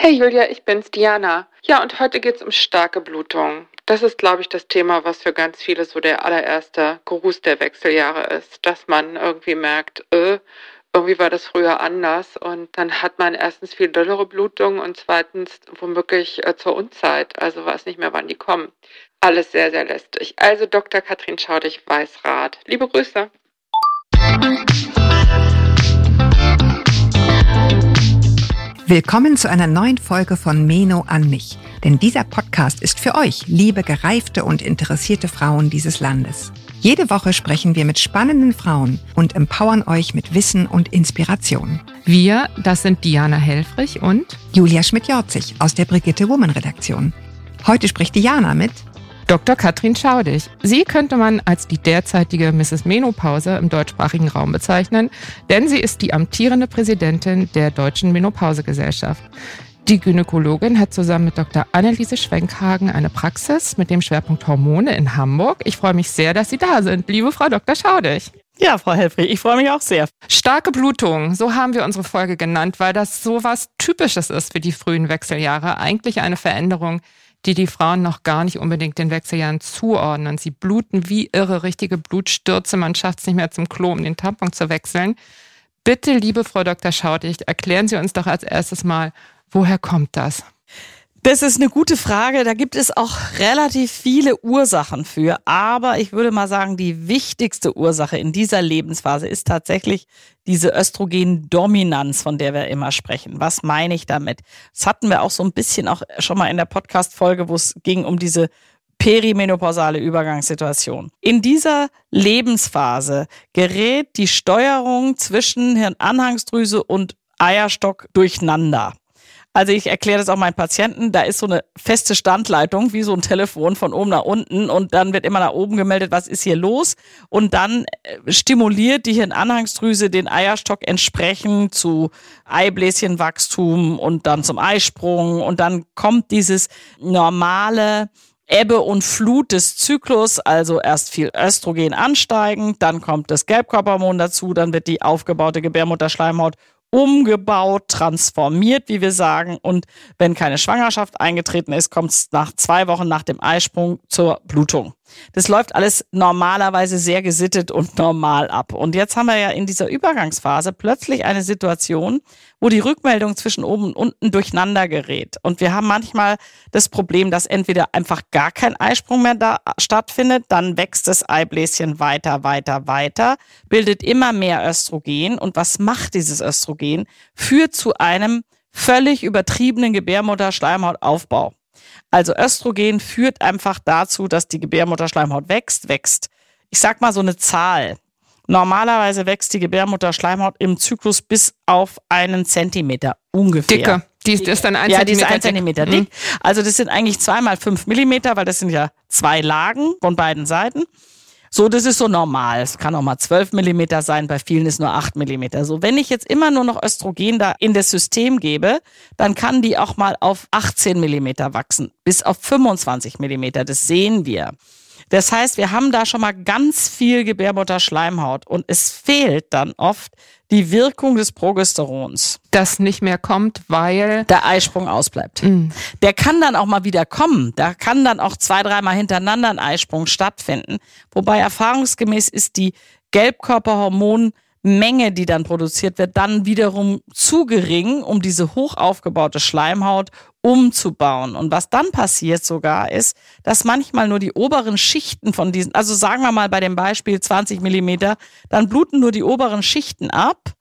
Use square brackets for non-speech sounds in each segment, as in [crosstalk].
Hey Julia, ich bin's, Diana. Ja, und heute geht's um starke Blutung. Das ist, glaube ich, das Thema, was für ganz viele so der allererste Gruß der Wechseljahre ist, dass man irgendwie merkt, äh, irgendwie war das früher anders und dann hat man erstens viel dollere Blutung und zweitens womöglich äh, zur Unzeit, also weiß nicht mehr, wann die kommen. Alles sehr, sehr lästig. Also Dr. Katrin Schaudig weiß Rat. Liebe Grüße. Willkommen zu einer neuen Folge von Meno an mich. Denn dieser Podcast ist für euch, liebe gereifte und interessierte Frauen dieses Landes. Jede Woche sprechen wir mit spannenden Frauen und empowern euch mit Wissen und Inspiration. Wir, das sind Diana Helfrich und Julia Schmidt-Jorzig aus der Brigitte Woman Redaktion. Heute spricht Diana mit Dr. Katrin Schaudig. Sie könnte man als die derzeitige Mrs. Menopause im deutschsprachigen Raum bezeichnen, denn sie ist die amtierende Präsidentin der Deutschen Menopausegesellschaft. Die Gynäkologin hat zusammen mit Dr. Anneliese Schwenkhagen eine Praxis mit dem Schwerpunkt Hormone in Hamburg. Ich freue mich sehr, dass Sie da sind, liebe Frau Dr. Schaudig. Ja, Frau Helfrich, ich freue mich auch sehr. Starke Blutung, so haben wir unsere Folge genannt, weil das so was Typisches ist für die frühen Wechseljahre. Eigentlich eine Veränderung, die die Frauen noch gar nicht unbedingt den Wechseljahren zuordnen. Sie bluten wie irre, richtige Blutstürze. Man schafft es nicht mehr zum Klo, um den Tampon zu wechseln. Bitte, liebe Frau Dr. Schaudicht, erklären Sie uns doch als erstes mal, woher kommt das? Das ist eine gute Frage. Da gibt es auch relativ viele Ursachen für. Aber ich würde mal sagen, die wichtigste Ursache in dieser Lebensphase ist tatsächlich diese Östrogendominanz, von der wir immer sprechen. Was meine ich damit? Das hatten wir auch so ein bisschen auch schon mal in der Podcast-Folge, wo es ging um diese perimenopausale Übergangssituation. In dieser Lebensphase gerät die Steuerung zwischen Hirnanhangsdrüse und Eierstock durcheinander. Also ich erkläre das auch meinen Patienten, da ist so eine feste Standleitung, wie so ein Telefon von oben nach unten. Und dann wird immer nach oben gemeldet, was ist hier los? Und dann äh, stimuliert die Hirnanhangsdrüse den Eierstock entsprechend zu Eibläschenwachstum und dann zum Eisprung. Und dann kommt dieses normale Ebbe und Flut des Zyklus, also erst viel Östrogen ansteigend, dann kommt das Gelbkörperhormon dazu, dann wird die aufgebaute Gebärmutterschleimhaut umgebaut, transformiert, wie wir sagen. Und wenn keine Schwangerschaft eingetreten ist, kommt es nach zwei Wochen nach dem Eisprung zur Blutung. Das läuft alles normalerweise sehr gesittet und normal ab. Und jetzt haben wir ja in dieser Übergangsphase plötzlich eine Situation, wo die Rückmeldung zwischen oben und unten durcheinander gerät. Und wir haben manchmal das Problem, dass entweder einfach gar kein Eisprung mehr da stattfindet, dann wächst das Eibläschen weiter, weiter, weiter, bildet immer mehr Östrogen. Und was macht dieses Östrogen? Führt zu einem völlig übertriebenen Gebärmutterschleimhautaufbau. Also Östrogen führt einfach dazu, dass die Gebärmutterschleimhaut wächst, wächst. Ich sag mal so eine Zahl. Normalerweise wächst die Gebärmutterschleimhaut im Zyklus bis auf einen Zentimeter ungefähr. Dicke. Die ist, ist dann ein ja, Zentimeter die ist ein Zentimeter dick. dick. Also das sind eigentlich zweimal fünf Millimeter, weil das sind ja zwei Lagen von beiden Seiten. So, das ist so normal. Es kann auch mal 12 Millimeter sein, bei vielen ist nur 8 Millimeter. So, wenn ich jetzt immer nur noch Östrogen da in das System gebe, dann kann die auch mal auf 18 Millimeter wachsen, bis auf 25 Millimeter. Das sehen wir. Das heißt, wir haben da schon mal ganz viel Gebärmutterschleimhaut und es fehlt dann oft die Wirkung des Progesterons. Das nicht mehr kommt, weil der Eisprung ausbleibt. Mhm. Der kann dann auch mal wieder kommen. Da kann dann auch zwei, dreimal hintereinander ein Eisprung stattfinden. Wobei erfahrungsgemäß ist die Gelbkörperhormon Menge, die dann produziert wird, dann wiederum zu gering, um diese hoch aufgebaute Schleimhaut umzubauen. Und was dann passiert sogar ist, dass manchmal nur die oberen Schichten von diesen, also sagen wir mal bei dem Beispiel 20 Millimeter, dann bluten nur die oberen Schichten ab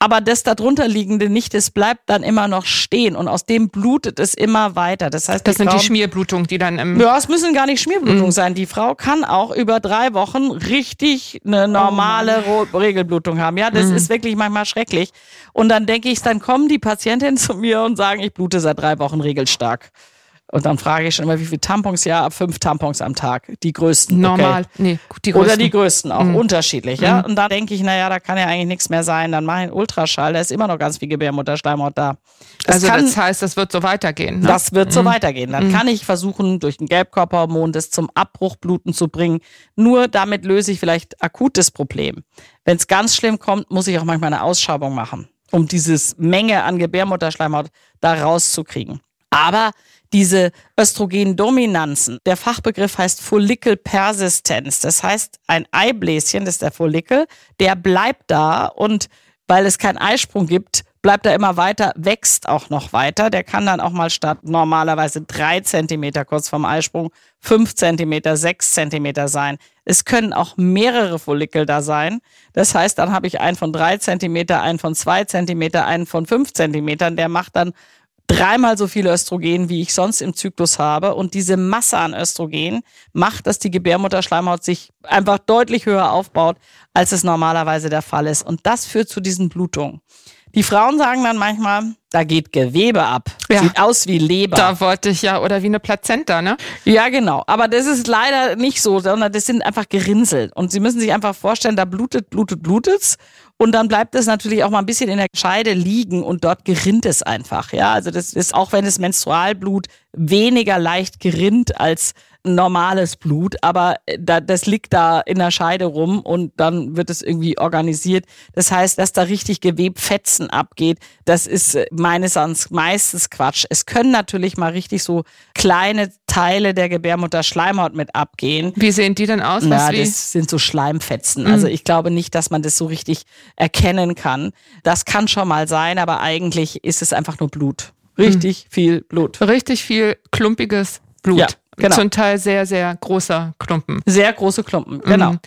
aber das darunter liegende nicht, es bleibt dann immer noch stehen und aus dem blutet es immer weiter. Das heißt, das die sind Frau, die Schmierblutungen, die dann im ja, es müssen gar nicht Schmierblutungen mhm. sein. Die Frau kann auch über drei Wochen richtig eine normale oh Regelblutung haben. Ja, das mhm. ist wirklich manchmal schrecklich. Und dann denke ich, dann kommen die Patientinnen [laughs] zu mir und sagen, ich blute seit drei Wochen regelstark. Und dann frage ich schon immer, wie viele Tampons? Ja, ab fünf Tampons am Tag. Die größten. Normal. Okay. Nee, die größten. Oder die größten, auch mhm. unterschiedlich, ja. Mhm. Und dann denke ich, naja, da kann ja eigentlich nichts mehr sein. Dann mache ich einen Ultraschall, da ist immer noch ganz viel Gebärmutterschleimhaut da. Das also kann, das heißt, das wird so weitergehen. Ne? Das wird so mhm. weitergehen. Dann mhm. kann ich versuchen, durch ein Gelbkörperhormon das zum Abbruchbluten zu bringen. Nur damit löse ich vielleicht akutes Problem. Wenn es ganz schlimm kommt, muss ich auch manchmal eine Ausschabung machen. um dieses Menge an Gebärmutterschleimhaut da rauszukriegen. Aber diese Östrogendominanzen, der Fachbegriff heißt Follikelpersistenz. Das heißt, ein Eibläschen, das ist der Follikel, der bleibt da und weil es keinen Eisprung gibt, bleibt er immer weiter, wächst auch noch weiter. Der kann dann auch mal statt normalerweise drei Zentimeter kurz vom Eisprung fünf Zentimeter, sechs Zentimeter sein. Es können auch mehrere Follikel da sein. Das heißt, dann habe ich einen von drei Zentimeter, einen von zwei Zentimeter, einen von fünf Zentimetern. Der macht dann dreimal so viel Östrogen, wie ich sonst im Zyklus habe. Und diese Masse an Östrogen macht, dass die Gebärmutterschleimhaut sich einfach deutlich höher aufbaut, als es normalerweise der Fall ist. Und das führt zu diesen Blutungen. Die Frauen sagen dann manchmal, da geht Gewebe ab. Ja. Sieht aus wie Leber. Da wollte ich ja, oder wie eine Plazenta, ne? Ja, genau. Aber das ist leider nicht so, sondern das sind einfach Gerinnsel. Und Sie müssen sich einfach vorstellen, da blutet, blutet, blutet's. Und dann bleibt es natürlich auch mal ein bisschen in der Scheide liegen und dort gerinnt es einfach. Ja, also das ist auch wenn es Menstrualblut weniger leicht gerinnt als normales Blut, aber äh, da, das liegt da in der Scheide rum und dann wird es irgendwie organisiert. Das heißt, dass da richtig Gewebfetzen abgeht, das ist äh, meines Erachtens meistens Quatsch. Es können natürlich mal richtig so kleine Teile der Gebärmutter Schleimhaut mit abgehen. Wie sehen die denn aus? Ja, das sind so Schleimfetzen. Mhm. Also ich glaube nicht, dass man das so richtig erkennen kann. Das kann schon mal sein, aber eigentlich ist es einfach nur Blut. Richtig mhm. viel Blut. Richtig viel klumpiges Blut. Ja. Genau. Zum Teil sehr, sehr großer Klumpen. Sehr große Klumpen, genau. Mhm.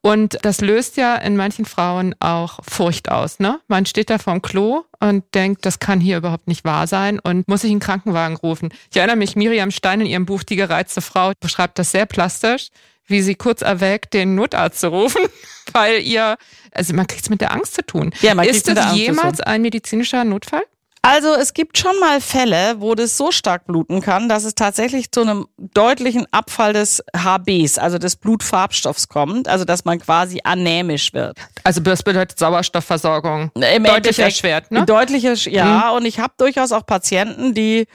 Und das löst ja in manchen Frauen auch Furcht aus. Ne? Man steht da vorm Klo und denkt, das kann hier überhaupt nicht wahr sein und muss sich einen Krankenwagen rufen. Ich erinnere mich, Miriam Stein in ihrem Buch Die gereizte Frau beschreibt das sehr plastisch, wie sie kurz erwägt, den Notarzt zu rufen, [laughs] weil ihr, also man kriegt es mit der Angst zu tun. Ja, man Ist das jemals ein medizinischer Notfall? Also es gibt schon mal Fälle, wo das so stark bluten kann, dass es tatsächlich zu einem deutlichen Abfall des HBs, also des Blutfarbstoffs kommt, also dass man quasi anämisch wird. Also das bedeutet Sauerstoffversorgung Im deutlich erschwert, ne? Deutlich, ja. Mhm. Und ich habe durchaus auch Patienten, die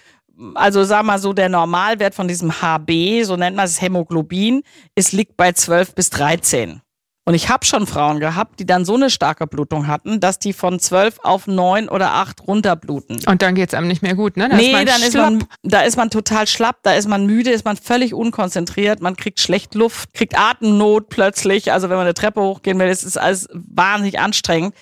also sag mal so, der Normalwert von diesem HB, so nennt man es Hämoglobin, ist liegt bei 12 bis 13. Und ich habe schon Frauen gehabt, die dann so eine starke Blutung hatten, dass die von zwölf auf neun oder acht runterbluten. Und dann geht's einem nicht mehr gut, ne? Da nee, ist dann schlapp. ist man, da ist man total schlapp, da ist man müde, ist man völlig unkonzentriert, man kriegt schlecht Luft, kriegt Atemnot plötzlich. Also wenn man eine Treppe hochgehen will, ist alles wahnsinnig anstrengend.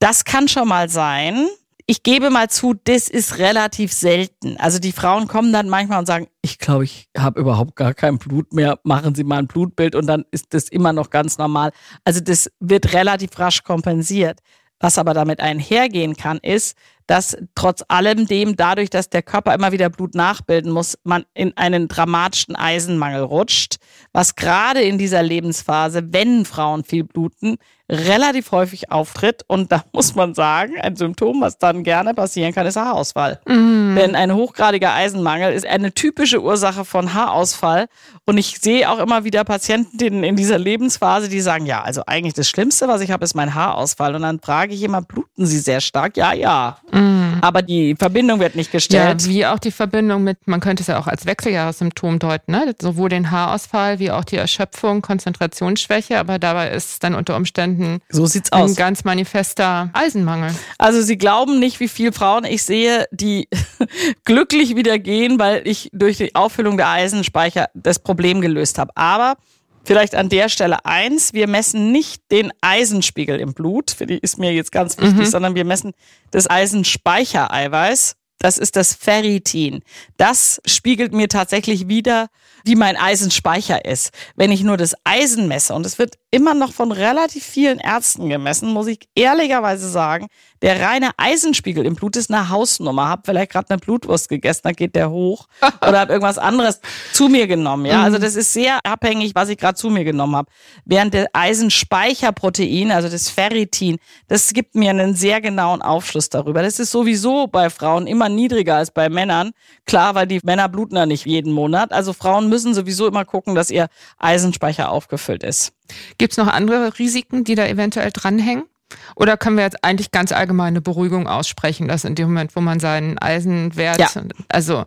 Das kann schon mal sein ich gebe mal zu, das ist relativ selten. Also die Frauen kommen dann manchmal und sagen, ich glaube, ich habe überhaupt gar kein Blut mehr, machen Sie mal ein Blutbild und dann ist das immer noch ganz normal. Also das wird relativ rasch kompensiert. Was aber damit einhergehen kann, ist, dass trotz allem dem, dadurch, dass der Körper immer wieder Blut nachbilden muss, man in einen dramatischen Eisenmangel rutscht, was gerade in dieser Lebensphase, wenn Frauen viel bluten, relativ häufig auftritt. Und da [laughs] muss man sagen, ein Symptom, was dann gerne passieren kann, ist Haarausfall. Mhm. Denn ein hochgradiger Eisenmangel ist eine typische Ursache von Haarausfall. Und ich sehe auch immer wieder Patientinnen in dieser Lebensphase, die sagen, ja, also eigentlich das Schlimmste, was ich habe, ist mein Haarausfall. Und dann frage ich immer, bluten Sie sehr stark? Ja, ja. Mhm. Aber die Verbindung wird nicht gestellt. Ja, wie auch die Verbindung mit, man könnte es ja auch als Wechseljahressymptom deuten, ne? sowohl den Haarausfall wie auch die Erschöpfung, Konzentrationsschwäche, aber dabei ist es dann unter Umständen so sieht's ein aus. ganz manifester Eisenmangel. Also Sie glauben nicht, wie viele Frauen ich sehe, die [laughs] glücklich wieder gehen, weil ich durch die Auffüllung der Eisenspeicher das Problem gelöst habe. Aber Vielleicht an der Stelle eins, wir messen nicht den Eisenspiegel im Blut, für die ist mir jetzt ganz wichtig, mhm. sondern wir messen das Eisenspeichereiweiß. Das ist das Ferritin. Das spiegelt mir tatsächlich wieder, wie mein Eisenspeicher ist. Wenn ich nur das Eisen messe, und es wird immer noch von relativ vielen Ärzten gemessen, muss ich ehrlicherweise sagen, der reine Eisenspiegel im Blut ist eine Hausnummer. Hab vielleicht gerade eine Blutwurst gegessen, dann geht der hoch. [laughs] Oder hab irgendwas anderes zu mir genommen. Ja, also mhm. das ist sehr abhängig, was ich gerade zu mir genommen habe. Während der Eisenspeicherprotein, also das Ferritin, das gibt mir einen sehr genauen Aufschluss darüber. Das ist sowieso bei Frauen immer niedriger als bei Männern. Klar, weil die Männer bluten ja nicht jeden Monat. Also Frauen müssen sowieso immer gucken, dass ihr Eisenspeicher aufgefüllt ist. Gibt es noch andere Risiken, die da eventuell dranhängen? Oder können wir jetzt eigentlich ganz allgemeine Beruhigung aussprechen, dass in dem Moment, wo man seinen Eisenwert, ja. also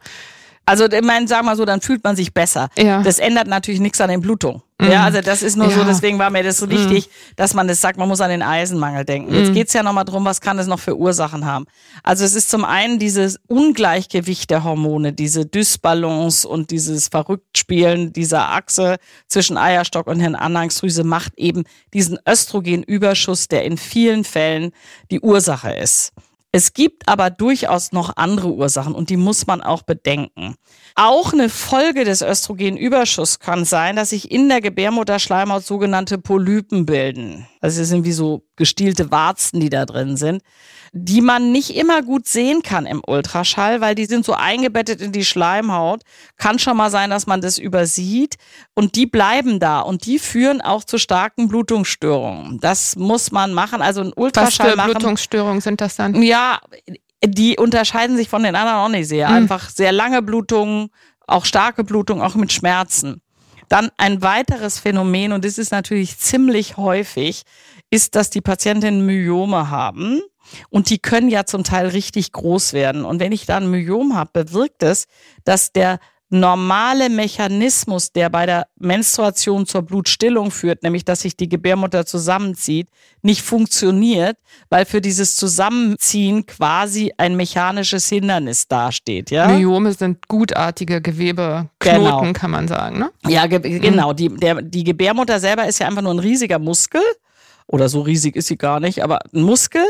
also, ich meine, sag mal so, dann fühlt man sich besser. Ja. Das ändert natürlich nichts an den Blutungen. Mm. Ja, also das ist nur ja. so, deswegen war mir das so wichtig, mm. dass man das sagt, man muss an den Eisenmangel denken. Jetzt mm. geht's ja nochmal drum, was kann es noch für Ursachen haben. Also es ist zum einen dieses Ungleichgewicht der Hormone, diese Dysbalance und dieses Verrücktspielen dieser Achse zwischen Eierstock und Hirnanhangsdrüse macht eben diesen Östrogenüberschuss, der in vielen Fällen die Ursache ist. Es gibt aber durchaus noch andere Ursachen und die muss man auch bedenken. Auch eine Folge des Östrogenüberschusses kann sein, dass sich in der Gebärmutterschleimhaut sogenannte Polypen bilden. Also es sind wie so gestielte Warzen, die da drin sind die man nicht immer gut sehen kann im Ultraschall, weil die sind so eingebettet in die Schleimhaut. Kann schon mal sein, dass man das übersieht und die bleiben da und die führen auch zu starken Blutungsstörungen. Das muss man machen. Also ein Ultraschall Was für machen. Blutungsstörungen sind das dann? Ja, die unterscheiden sich von den anderen auch nicht sehr. Mhm. Einfach sehr lange Blutungen, auch starke Blutungen, auch mit Schmerzen. Dann ein weiteres Phänomen, und das ist natürlich ziemlich häufig, ist, dass die Patientinnen Myome haben. Und die können ja zum Teil richtig groß werden. Und wenn ich da ein Myom habe, bewirkt es, dass der normale Mechanismus, der bei der Menstruation zur Blutstillung führt, nämlich dass sich die Gebärmutter zusammenzieht, nicht funktioniert, weil für dieses Zusammenziehen quasi ein mechanisches Hindernis dasteht. Ja? Myome sind gutartige Gewebeknoten, genau. kann man sagen. Ne? Ja, ge mhm. genau. Die, der, die Gebärmutter selber ist ja einfach nur ein riesiger Muskel oder so riesig ist sie gar nicht, aber ein Muskel.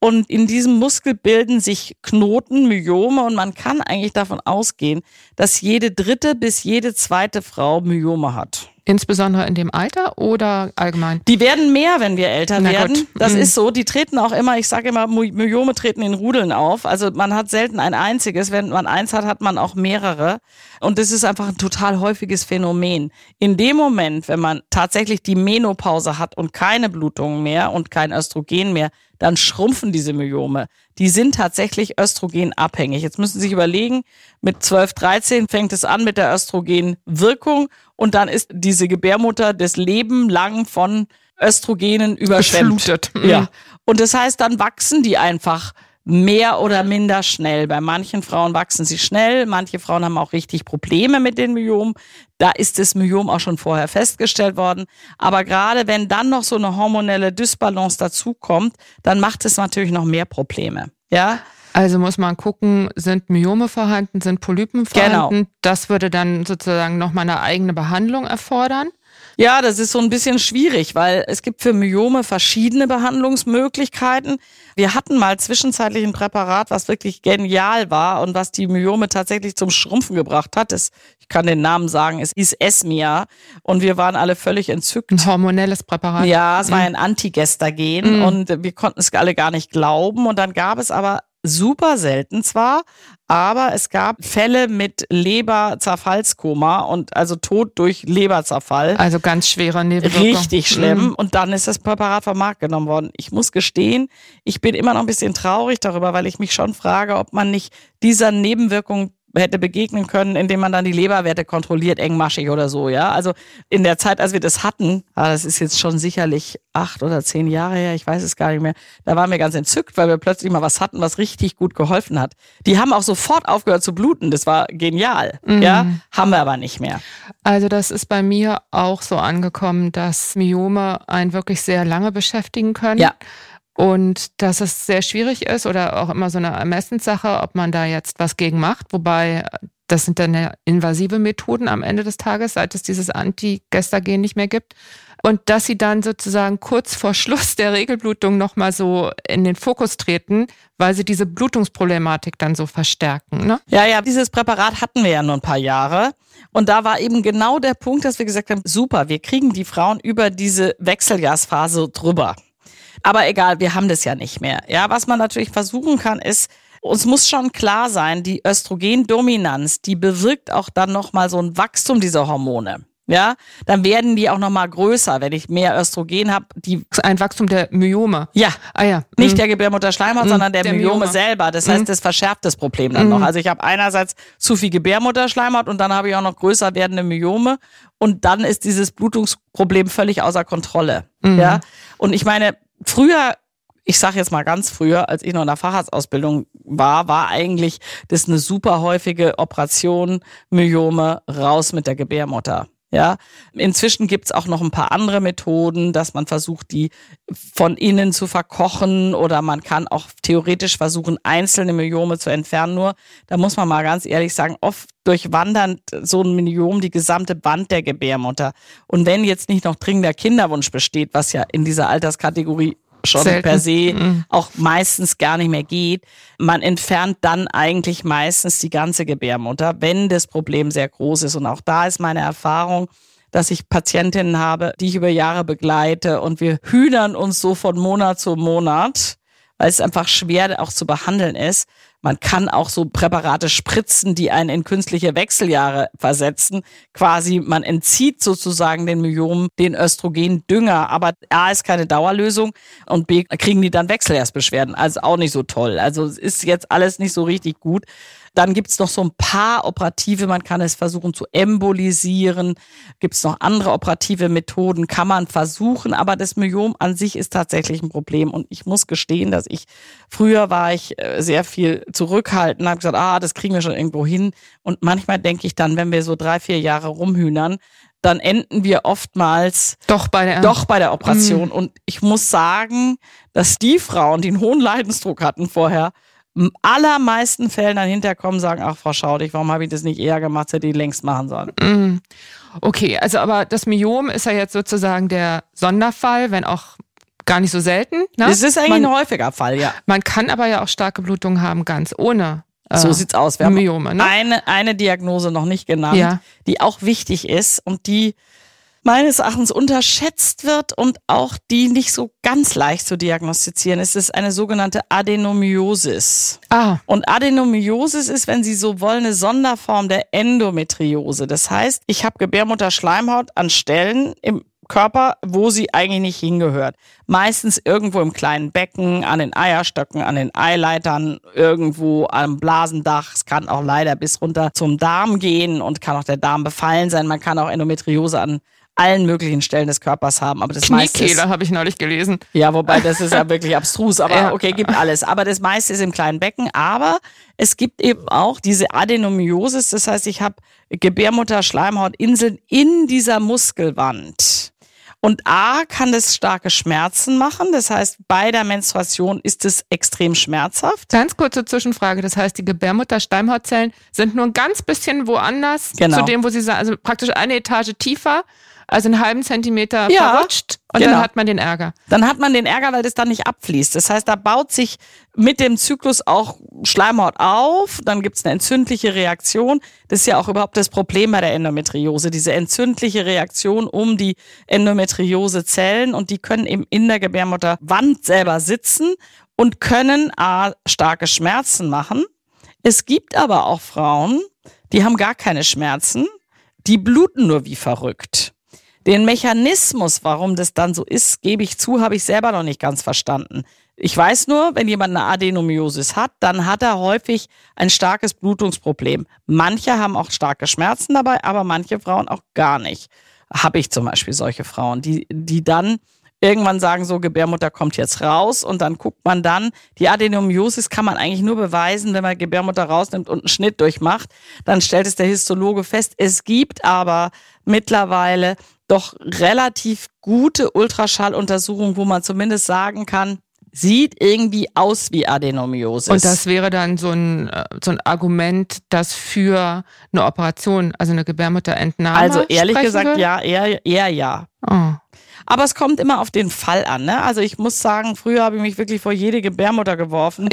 Und in diesem Muskel bilden sich Knoten, Myome und man kann eigentlich davon ausgehen, dass jede dritte bis jede zweite Frau Myome hat. Insbesondere in dem Alter oder allgemein? Die werden mehr, wenn wir älter Na werden. Gott. Das mhm. ist so. Die treten auch immer, ich sage immer, Myome treten in Rudeln auf. Also man hat selten ein einziges. Wenn man eins hat, hat man auch mehrere. Und das ist einfach ein total häufiges Phänomen. In dem Moment, wenn man tatsächlich die Menopause hat und keine Blutungen mehr und kein Östrogen mehr, dann schrumpfen diese Myome. Die sind tatsächlich östrogenabhängig. Jetzt müssen Sie sich überlegen, mit 12, 13 fängt es an mit der Östrogenwirkung und dann ist diese Gebärmutter das Leben lang von Östrogenen überschwemmt. Ja. Mhm. Und das heißt, dann wachsen die einfach mehr oder minder schnell. Bei manchen Frauen wachsen sie schnell, manche Frauen haben auch richtig Probleme mit den Myomen. Da ist das Myom auch schon vorher festgestellt worden. Aber gerade wenn dann noch so eine hormonelle Dysbalance dazukommt, dann macht es natürlich noch mehr Probleme. Ja. Also muss man gucken, sind Myome vorhanden, sind Polypen vorhanden. Genau. Das würde dann sozusagen nochmal eine eigene Behandlung erfordern. Ja, das ist so ein bisschen schwierig, weil es gibt für Myome verschiedene Behandlungsmöglichkeiten. Wir hatten mal zwischenzeitlich ein Präparat, was wirklich genial war und was die Myome tatsächlich zum Schrumpfen gebracht hat. Das, ich kann den Namen sagen, es ist Esmia und wir waren alle völlig entzückt. Ein hormonelles Präparat. Ja, es war mhm. ein Antigestagen mhm. und wir konnten es alle gar nicht glauben und dann gab es aber super selten zwar, aber es gab Fälle mit Leberzerfallskoma und also Tod durch Leberzerfall. Also ganz schwerer Nebenwirkung. Richtig schlimm. Mhm. Und dann ist das Präparat vom Markt genommen worden. Ich muss gestehen, ich bin immer noch ein bisschen traurig darüber, weil ich mich schon frage, ob man nicht dieser Nebenwirkung hätte begegnen können, indem man dann die Leberwerte kontrolliert, engmaschig oder so, ja. Also in der Zeit, als wir das hatten, ah, das ist jetzt schon sicherlich acht oder zehn Jahre her, ich weiß es gar nicht mehr, da waren wir ganz entzückt, weil wir plötzlich mal was hatten, was richtig gut geholfen hat. Die haben auch sofort aufgehört zu bluten, das war genial, mhm. ja. Haben wir aber nicht mehr. Also das ist bei mir auch so angekommen, dass Myome einen wirklich sehr lange beschäftigen können. Ja. Und dass es sehr schwierig ist oder auch immer so eine Ermessenssache, ob man da jetzt was gegen macht. Wobei, das sind dann invasive Methoden am Ende des Tages, seit es dieses Antigestagen nicht mehr gibt. Und dass sie dann sozusagen kurz vor Schluss der Regelblutung nochmal so in den Fokus treten, weil sie diese Blutungsproblematik dann so verstärken. Ne? Ja, ja, dieses Präparat hatten wir ja nur ein paar Jahre. Und da war eben genau der Punkt, dass wir gesagt haben, super, wir kriegen die Frauen über diese Wechseljahrsphase drüber. Aber egal, wir haben das ja nicht mehr. Ja, was man natürlich versuchen kann, ist, uns muss schon klar sein, die Östrogendominanz, die bewirkt auch dann nochmal so ein Wachstum dieser Hormone. Ja, dann werden die auch nochmal größer, wenn ich mehr Östrogen habe. Die ein Wachstum der Myome. Ja, ah ja, nicht mhm. der Gebärmutterschleimhaut, mhm. sondern der, der Myome, Myome, selber. Das heißt, mhm. das verschärft das Problem dann noch. Mhm. Also ich habe einerseits zu viel Gebärmutterschleimhaut und dann habe ich auch noch größer werdende Myome und dann ist dieses Blutungsproblem völlig außer Kontrolle. Mhm. Ja, und ich meine, früher ich sage jetzt mal ganz früher, als ich noch in der Facharztausbildung war, war eigentlich das eine super häufige Operation, Myome, raus mit der Gebärmutter. Ja, inzwischen gibt's auch noch ein paar andere Methoden, dass man versucht, die von innen zu verkochen oder man kann auch theoretisch versuchen, einzelne Myome zu entfernen. Nur, da muss man mal ganz ehrlich sagen, oft durchwandert so ein Myom die gesamte Wand der Gebärmutter. Und wenn jetzt nicht noch dringender Kinderwunsch besteht, was ja in dieser Alterskategorie schon Selten. per se Mhm. auch meistens gar nicht mehr geht. Man entfernt dann eigentlich meistens die ganze Gebärmutter, wenn das Problem sehr groß ist. Und auch da ist meine Erfahrung, dass ich Patientinnen habe, die ich über Jahre begleite und wir hühnern uns so von Monat zu Monat, weil es einfach schwer auch zu behandeln ist. Man kann auch so Präparate spritzen, die einen in künstliche Wechseljahre versetzen. Quasi, man entzieht sozusagen den Myomen den Östrogendünger. Aber A ist keine Dauerlösung und B kriegen die dann Wechseljahrsbeschwerden. Also auch nicht so toll. Also ist jetzt alles nicht so richtig gut. Dann gibt's noch so ein paar operative, man kann es versuchen zu embolisieren. Gibt's noch andere operative Methoden, kann man versuchen, aber das Myom an sich ist tatsächlich ein Problem. Und ich muss gestehen, dass ich früher war ich äh, sehr viel zurückhaltend, habe gesagt, ah, das kriegen wir schon irgendwo hin. Und manchmal denke ich dann, wenn wir so drei, vier Jahre rumhühnern, dann enden wir oftmals Doch bei der doch bei der Operation. Und ich muss sagen, dass die Frauen, die einen hohen Leidensdruck hatten vorher, allermeisten Fällen dann hinterkommen, sagen, ach Frau Schaudig, warum habe ich das nicht eher gemacht, hätte ich längst machen sollen. Mm. Okay, also aber das Myom ist ja jetzt sozusagen der Sonderfall, wenn auch gar nicht so selten. Ne? Das ist eigentlich man, ein häufiger Fall, ja. man kann aber ja auch starke Blutungen haben, ganz ohne. äh, So sieht's aus. Wir haben Myome, ne? eine, eine Diagnose noch nicht genannt, Ja. die auch wichtig ist und die meines Erachtens unterschätzt wird und auch die nicht so ganz leicht zu diagnostizieren. Es ist eine sogenannte Adenomyosis. Ah, Und Adenomyosis ist, wenn Sie so wollen, eine Sonderform der Endometriose. Das heißt, ich habe Gebärmutterschleimhaut an Stellen im Körper, wo sie eigentlich nicht hingehört. Meistens irgendwo im kleinen Becken, an den Eierstöcken, an den Eileitern, irgendwo am Blasendach. Es kann auch leider bis runter zum Darm gehen und kann auch der Darm befallen sein. Man kann auch Endometriose an allen möglichen Stellen des Körpers haben. Aber das meiste ist, Kniekehle habe ich neulich gelesen. ja, wobei das ist ja wirklich abstrus, aber [laughs] Ja. okay, gibt alles. Aber das meiste ist im kleinen Becken. Aber es gibt eben auch diese Adenomyosis, das heißt, ich habe Gebärmutter-Schleimhautinseln in dieser Muskelwand. Und A kann das starke Schmerzen machen. Das heißt, bei der Menstruation ist es extrem schmerzhaft. Ganz kurze Zwischenfrage. Das heißt, die Gebärmutter-Schleimhautzellen sind nur ein ganz bisschen woanders Genau. zu dem, wo sie sind. Also praktisch eine Etage tiefer, also einen halben Zentimeter Ja, verrutscht. Und genau. dann hat man den Ärger. Dann hat man den Ärger, weil das dann nicht abfließt. Das heißt, da baut sich mit dem Zyklus auch Schleimhaut auf, dann gibt's eine entzündliche Reaktion. Das ist ja auch überhaupt das Problem bei der Endometriose, diese entzündliche Reaktion um die Endometriosezellen und die können eben in der Gebärmutterwand selber sitzen und können A, starke Schmerzen machen. Es gibt aber auch Frauen, die haben gar keine Schmerzen, die bluten nur wie verrückt. Den Mechanismus, warum das dann so ist, gebe ich zu, habe ich selber noch nicht ganz verstanden. Ich weiß nur, wenn jemand eine Adenomyosis hat, dann hat er häufig ein starkes Blutungsproblem. Manche haben auch starke Schmerzen dabei, aber manche Frauen auch gar nicht. Habe ich zum Beispiel solche Frauen, die, die dann irgendwann sagen, so Gebärmutter kommt jetzt raus und dann guckt man dann, die Adenomyosis kann man eigentlich nur beweisen, wenn man Gebärmutter rausnimmt und einen Schnitt durchmacht. Dann stellt es der Histologe fest. Es gibt aber mittlerweile doch relativ gute Ultraschalluntersuchungen, wo man zumindest sagen kann, sieht irgendwie aus wie Adenomyosis. Und das wäre dann so ein, äh, so ein Argument, das für eine Operation, also eine Gebärmutterentnahme also ehrlich gesagt, würde? ja, eher, eher ja. Oh. Aber es kommt immer auf den Fall an. Ne? Also ich muss sagen, früher habe ich mich wirklich vor jede Gebärmutter geworfen,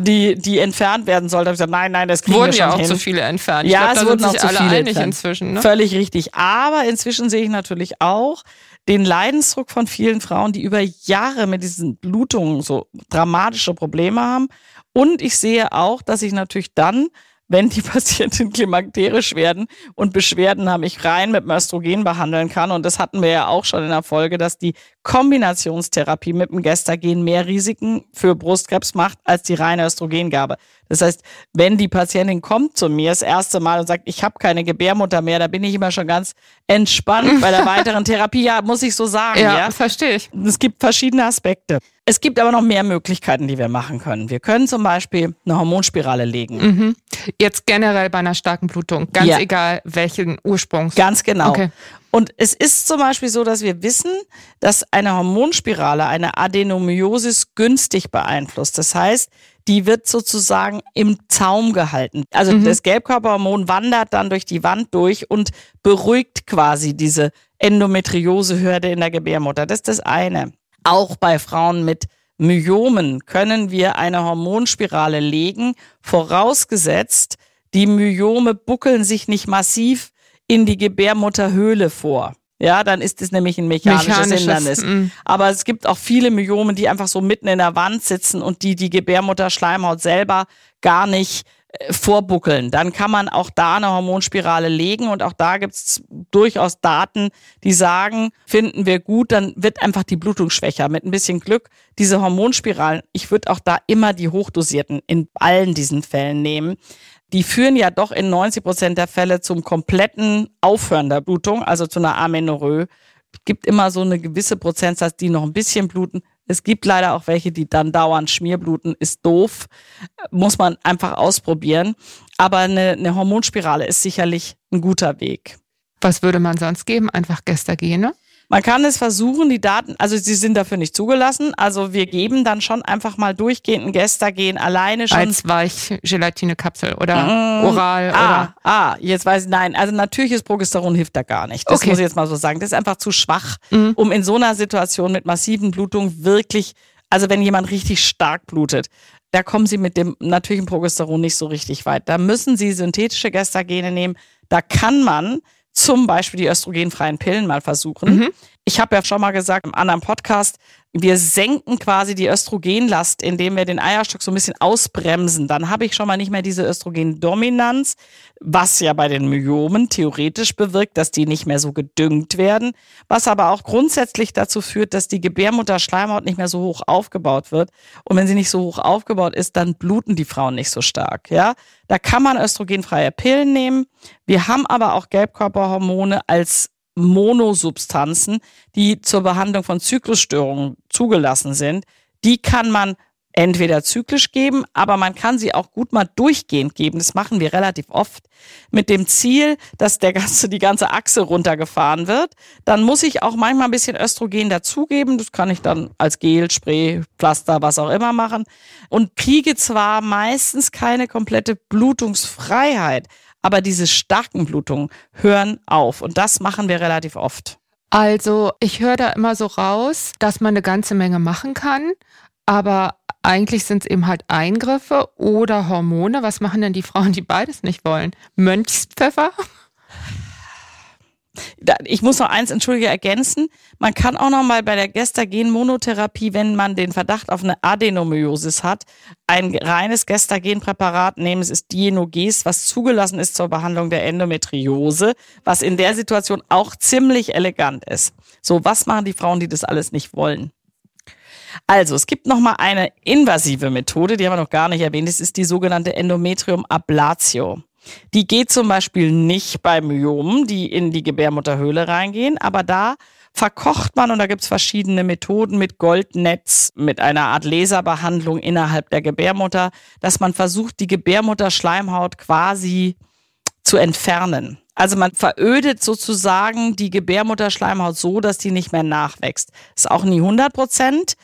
die, die entfernt werden sollte. Da habe ich gesagt, nein, nein, das kriegen Wurden wir schon ja auch hin. zu viele entfernt. Ich Ja, glaub, es wurden auch sich zu alle viele einig inzwischen. Ne? Völlig richtig. Aber inzwischen sehe ich natürlich auch den Leidensdruck von vielen Frauen, die über Jahre mit diesen Blutungen so dramatische Probleme haben. Und ich sehe auch, dass ich natürlich dann, wenn die [laughs] Patienten klimakterisch werden und Beschwerden haben, ich rein mit dem Östrogen behandeln kann. Und das hatten wir ja auch schon in der Folge, dass die Kombinationstherapie mit dem Gestagen mehr Risiken für Brustkrebs macht als die reine Östrogengabe. Das heißt, wenn die Patientin kommt zu mir das erste Mal und sagt, ich habe keine Gebärmutter mehr, da bin ich immer schon ganz entspannt bei der [laughs] weiteren Therapie. Ja, muss ich so sagen. Ja, ja? verstehe ich. Es gibt verschiedene Aspekte. Es gibt aber noch mehr Möglichkeiten, die wir machen können. Wir können zum Beispiel eine Hormonspirale legen. Mhm. Jetzt generell bei einer starken Blutung, ganz ja. egal welchen Ursprungs. Ganz genau. Okay. Und es ist zum Beispiel so, dass wir wissen, dass eine Hormonspirale eine Adenomyosis günstig beeinflusst. Das heißt, die wird sozusagen im Zaum gehalten. Also mhm. das Gelbkörperhormon wandert dann durch die Wand durch und beruhigt quasi diese Endometriosehürde in der Gebärmutter. Das ist das eine. Auch bei Frauen mit Myomen können wir eine Hormonspirale legen, vorausgesetzt, die Myome buckeln sich nicht massiv in die Gebärmutterhöhle vor. Ja, dann ist es nämlich ein mechanisches, mechanisches Hindernis. Mm. Aber es gibt auch viele Myomen, die einfach so mitten in der Wand sitzen und die die Gebärmutterschleimhaut selber gar nicht äh, vorbuckeln. Dann kann man auch da eine Hormonspirale legen und auch da gibt's durchaus Daten, die sagen, finden wir gut, dann wird einfach die Blutung schwächer. Mit ein bisschen Glück, diese Hormonspiralen, ich würde auch da immer die hochdosierten in allen diesen Fällen nehmen die führen ja doch in 90 Prozent der Fälle zum kompletten Aufhören der Blutung, also zu einer Amenorrhoe. Es gibt immer so eine gewisse Prozentsatz, die noch ein bisschen bluten. Es gibt leider auch welche, die dann dauernd Schmierbluten. Ist doof. Muss man einfach ausprobieren. Aber eine, eine Hormonspirale ist sicherlich ein guter Weg. Was würde man sonst geben? Einfach Gestagene? Man kann es versuchen, die Daten, also sie sind dafür nicht zugelassen. Also wir geben dann schon einfach mal durchgehend ein Gestagen alleine schon. Als Weichgelatinekapsel oder mmh, oral ah, oder. Ah, jetzt weiß ich, nein. Also natürliches Progesteron hilft da gar nicht. Das okay. muss ich jetzt mal so sagen. Das ist einfach zu schwach, mhm. um in so einer Situation mit massiven Blutungen wirklich, also wenn jemand richtig stark blutet, da kommen sie mit dem natürlichen Progesteron nicht so richtig weit. Da müssen sie synthetische Gestagene nehmen. Da kann man zum Beispiel die östrogenfreien Pillen mal versuchen. Mhm. Ich habe ja schon mal gesagt im anderen Podcast, wir senken quasi die Östrogenlast, indem wir den Eierstock so ein bisschen ausbremsen. Dann habe ich schon mal nicht mehr diese Östrogendominanz, was ja bei den Myomen theoretisch bewirkt, dass die nicht mehr so gedüngt werden, was aber auch grundsätzlich dazu führt, dass die Gebärmutterschleimhaut nicht mehr so hoch aufgebaut wird. Und wenn sie nicht so hoch aufgebaut ist, dann bluten die Frauen nicht so stark. Ja, da kann man östrogenfreie Pillen nehmen. Wir haben aber auch Gelbkörperhormone als Monosubstanzen, die zur Behandlung von Zyklusstörungen zugelassen sind. Die kann man entweder zyklisch geben, aber man kann sie auch gut mal durchgehend geben. Das machen wir relativ oft mit dem Ziel, dass der ganze, die ganze Achse runtergefahren wird. Dann muss ich auch manchmal ein bisschen Östrogen dazugeben. Das kann ich dann als Gel, Spray, Pflaster, was auch immer machen. Und kriege zwar meistens keine komplette Blutungsfreiheit, aber diese starken Blutungen hören auf und das machen wir relativ oft. Also ich höre da immer so raus, dass man eine ganze Menge machen kann, aber eigentlich sind es eben halt Eingriffe oder Hormone. Was machen denn die Frauen, die beides nicht wollen? Mönchspfeffer? Ich muss noch eins, entschuldige, ergänzen. Man kann auch noch mal bei der Gestagen-Monotherapie, wenn man den Verdacht auf eine Adenomyosis hat, ein reines Gestagen-Präparat nehmen. Es ist Dienoges, was zugelassen ist zur Behandlung der Endometriose, was in der Situation auch ziemlich elegant ist. So, was machen die Frauen, die das alles nicht wollen? Also, es gibt noch mal eine invasive Methode, die haben wir noch gar nicht erwähnt. Das ist die sogenannte Endometrium-Ablatio. Die geht zum Beispiel nicht bei Myomen, die in die Gebärmutterhöhle reingehen, aber da verkocht man und da gibt's verschiedene Methoden mit Goldnetz, mit einer Art Laserbehandlung innerhalb der Gebärmutter, dass man versucht, die Gebärmutterschleimhaut quasi zu entfernen. Also man verödet sozusagen die Gebärmutterschleimhaut so, dass die nicht mehr nachwächst. Ist auch nie 100 Prozent.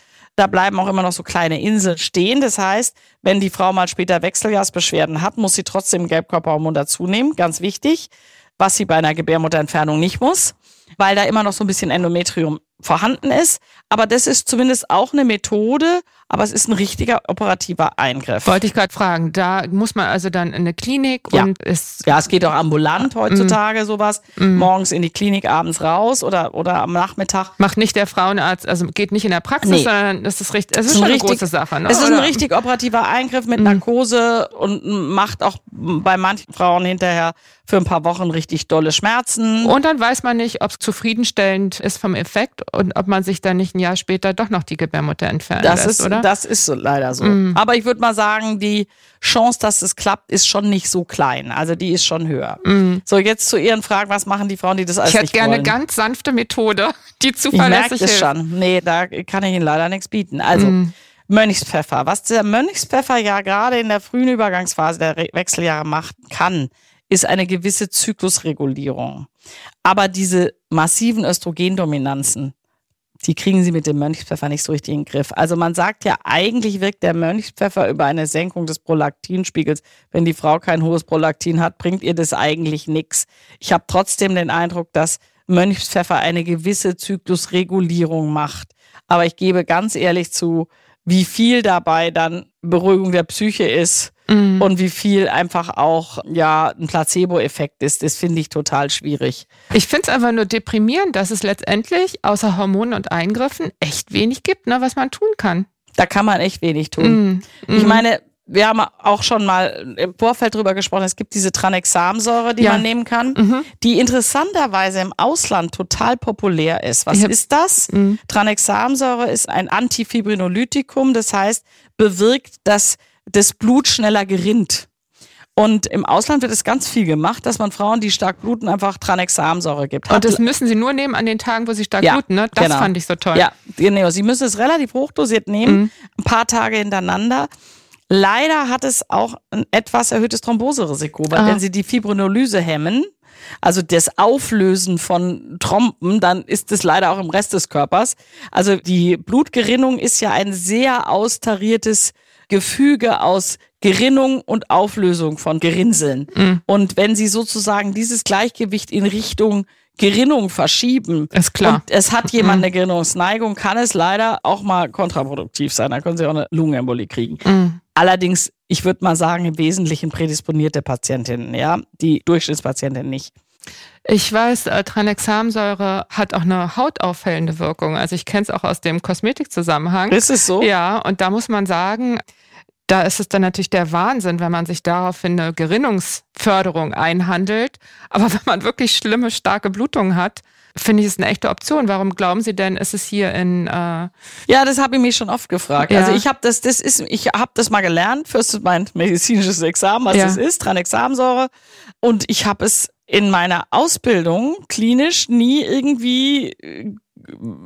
Da bleiben auch immer noch so kleine Inseln stehen. Das heißt, wenn die Frau mal später Wechseljahrsbeschwerden hat, muss sie trotzdem Gelbkörperhormon dazu nehmen. Ganz wichtig, was sie bei einer Gebärmutterentfernung nicht muss, weil da immer noch so ein bisschen Endometrium vorhanden ist. Aber das ist zumindest auch eine Methode, aber es ist ein richtiger operativer Eingriff. Wollte ich gerade fragen, da muss man also dann in eine Klinik ja. und ist ja, es geht auch ambulant heutzutage mm. sowas, mm. morgens in die Klinik, abends raus oder oder am Nachmittag. Macht nicht der Frauenarzt, also geht nicht in der Praxis, nee. sondern das ist richtig, es ist, ist schon richtig, eine große Sache. Ne? Es ist oder? ein richtig operativer Eingriff mit mm. Narkose und macht auch bei manchen Frauen hinterher für ein paar Wochen richtig dolle Schmerzen. Und dann weiß man nicht, ob es zufriedenstellend ist vom Effekt und ob man sich dann nicht ein Jahr später doch noch die Gebärmutter entfernen das lässt, ist, oder? Das ist so leider so. Mm. Aber ich würde mal sagen, die Chance, dass es klappt, ist schon nicht so klein. Also die ist schon höher. Mm. So, jetzt zu Ihren Fragen, was machen die Frauen, die das alles Ich hätte nicht gerne wollen? eine ganz sanfte Methode, [laughs] die ich merke zuverlässig es ist. schon. Nee, da kann ich Ihnen leider nichts bieten. Also, Mm. Mönchspfeffer. Was der Mönchspfeffer ja gerade in der frühen Übergangsphase der Re Wechseljahre machen kann, ist eine gewisse Zyklusregulierung. Aber diese massiven Östrogendominanzen, die kriegen sie mit dem Mönchspfeffer nicht so richtig in den Griff. Also man sagt ja, eigentlich wirkt der Mönchspfeffer über eine Senkung des Prolaktinspiegels. Wenn die Frau kein hohes Prolaktin hat, bringt ihr das eigentlich nichts. Ich habe trotzdem den Eindruck, dass Mönchspfeffer eine gewisse Zyklusregulierung macht. Aber ich gebe ganz ehrlich zu, wie viel dabei dann Beruhigung der Psyche ist Mm. und wie viel einfach auch ja ein Placebo-Effekt ist, das finde ich total schwierig. Ich finde es einfach nur deprimierend, dass es letztendlich außer Hormonen und Eingriffen echt wenig gibt, ne, was man tun kann. Da kann man echt wenig tun. Mm. Ich Mm. meine, wir haben auch schon mal im Vorfeld drüber gesprochen, es gibt diese Tranexamsäure, die Ja. man nehmen kann, Mhm. die interessanterweise im Ausland total populär ist. Was hab- ist das? Mm. Tranexamsäure ist ein Antifibrinolytikum, das heißt, bewirkt, dass das Blut schneller gerinnt. Und im Ausland wird es ganz viel gemacht, dass man Frauen, die stark bluten, einfach Tranexamsäure gibt. Und das müssen sie nur nehmen an den Tagen, wo sie stark Ja, bluten, ne? Das genau. fand ich so toll. Ja, genau. Sie müssen es relativ hochdosiert nehmen, Mhm. ein paar Tage hintereinander. Leider hat es auch ein etwas erhöhtes Thromboserisiko, weil Ah. wenn Sie die Fibrinolyse hemmen, also das Auflösen von Trompen, dann ist es leider auch im Rest des Körpers. Also die Blutgerinnung ist ja ein sehr austariertes Gefüge aus Gerinnung und Auflösung von Gerinnseln. Mhm. Und wenn Sie sozusagen dieses Gleichgewicht in Richtung Gerinnung verschieben, Ist klar. und es hat jemand eine Gerinnungsneigung, kann es leider auch mal kontraproduktiv sein. Da können Sie auch eine Lungenembolie kriegen. Mm. Allerdings, ich würde mal sagen, im Wesentlichen prädisponierte Patientinnen, ja, die Durchschnittspatientin nicht. Ich weiß, äh, Tranexamsäure hat auch eine hautaufhellende Wirkung. Also ich kenne es auch aus dem Kosmetikzusammenhang. Ist es so? Ja, und da muss man sagen, da ist es dann natürlich der Wahnsinn, wenn man sich daraufhin eine Gerinnungsförderung einhandelt. Aber [laughs] wenn man wirklich schlimme, starke Blutungen hat, finde ich es eine echte Option. Warum glauben Sie denn, ist es hier in äh, Ja, das habe ich mich schon oft gefragt. Ja. Also ich habe das, das ist, ich habe das mal gelernt für mein [laughs] medizinisches Examen, was Ja. das ist, Tranexamsäure. Und ich habe es in meiner Ausbildung klinisch nie irgendwie äh,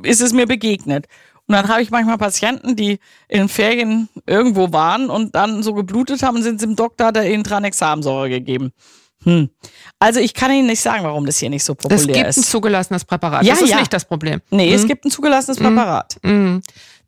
ist es mir begegnet. Und dann habe ich manchmal Patienten, die in Ferien irgendwo waren und dann so geblutet haben, sind sie im Doktor, hat er ihnen Tranexamsäure gegeben. Hm. Also ich kann Ihnen nicht sagen, warum das hier nicht so populär es gibt ist. ein zugelassenes Präparat. Ja, das ist ja. nicht das Problem. nee, es Mhm. gibt ein zugelassenes Präparat. Mm.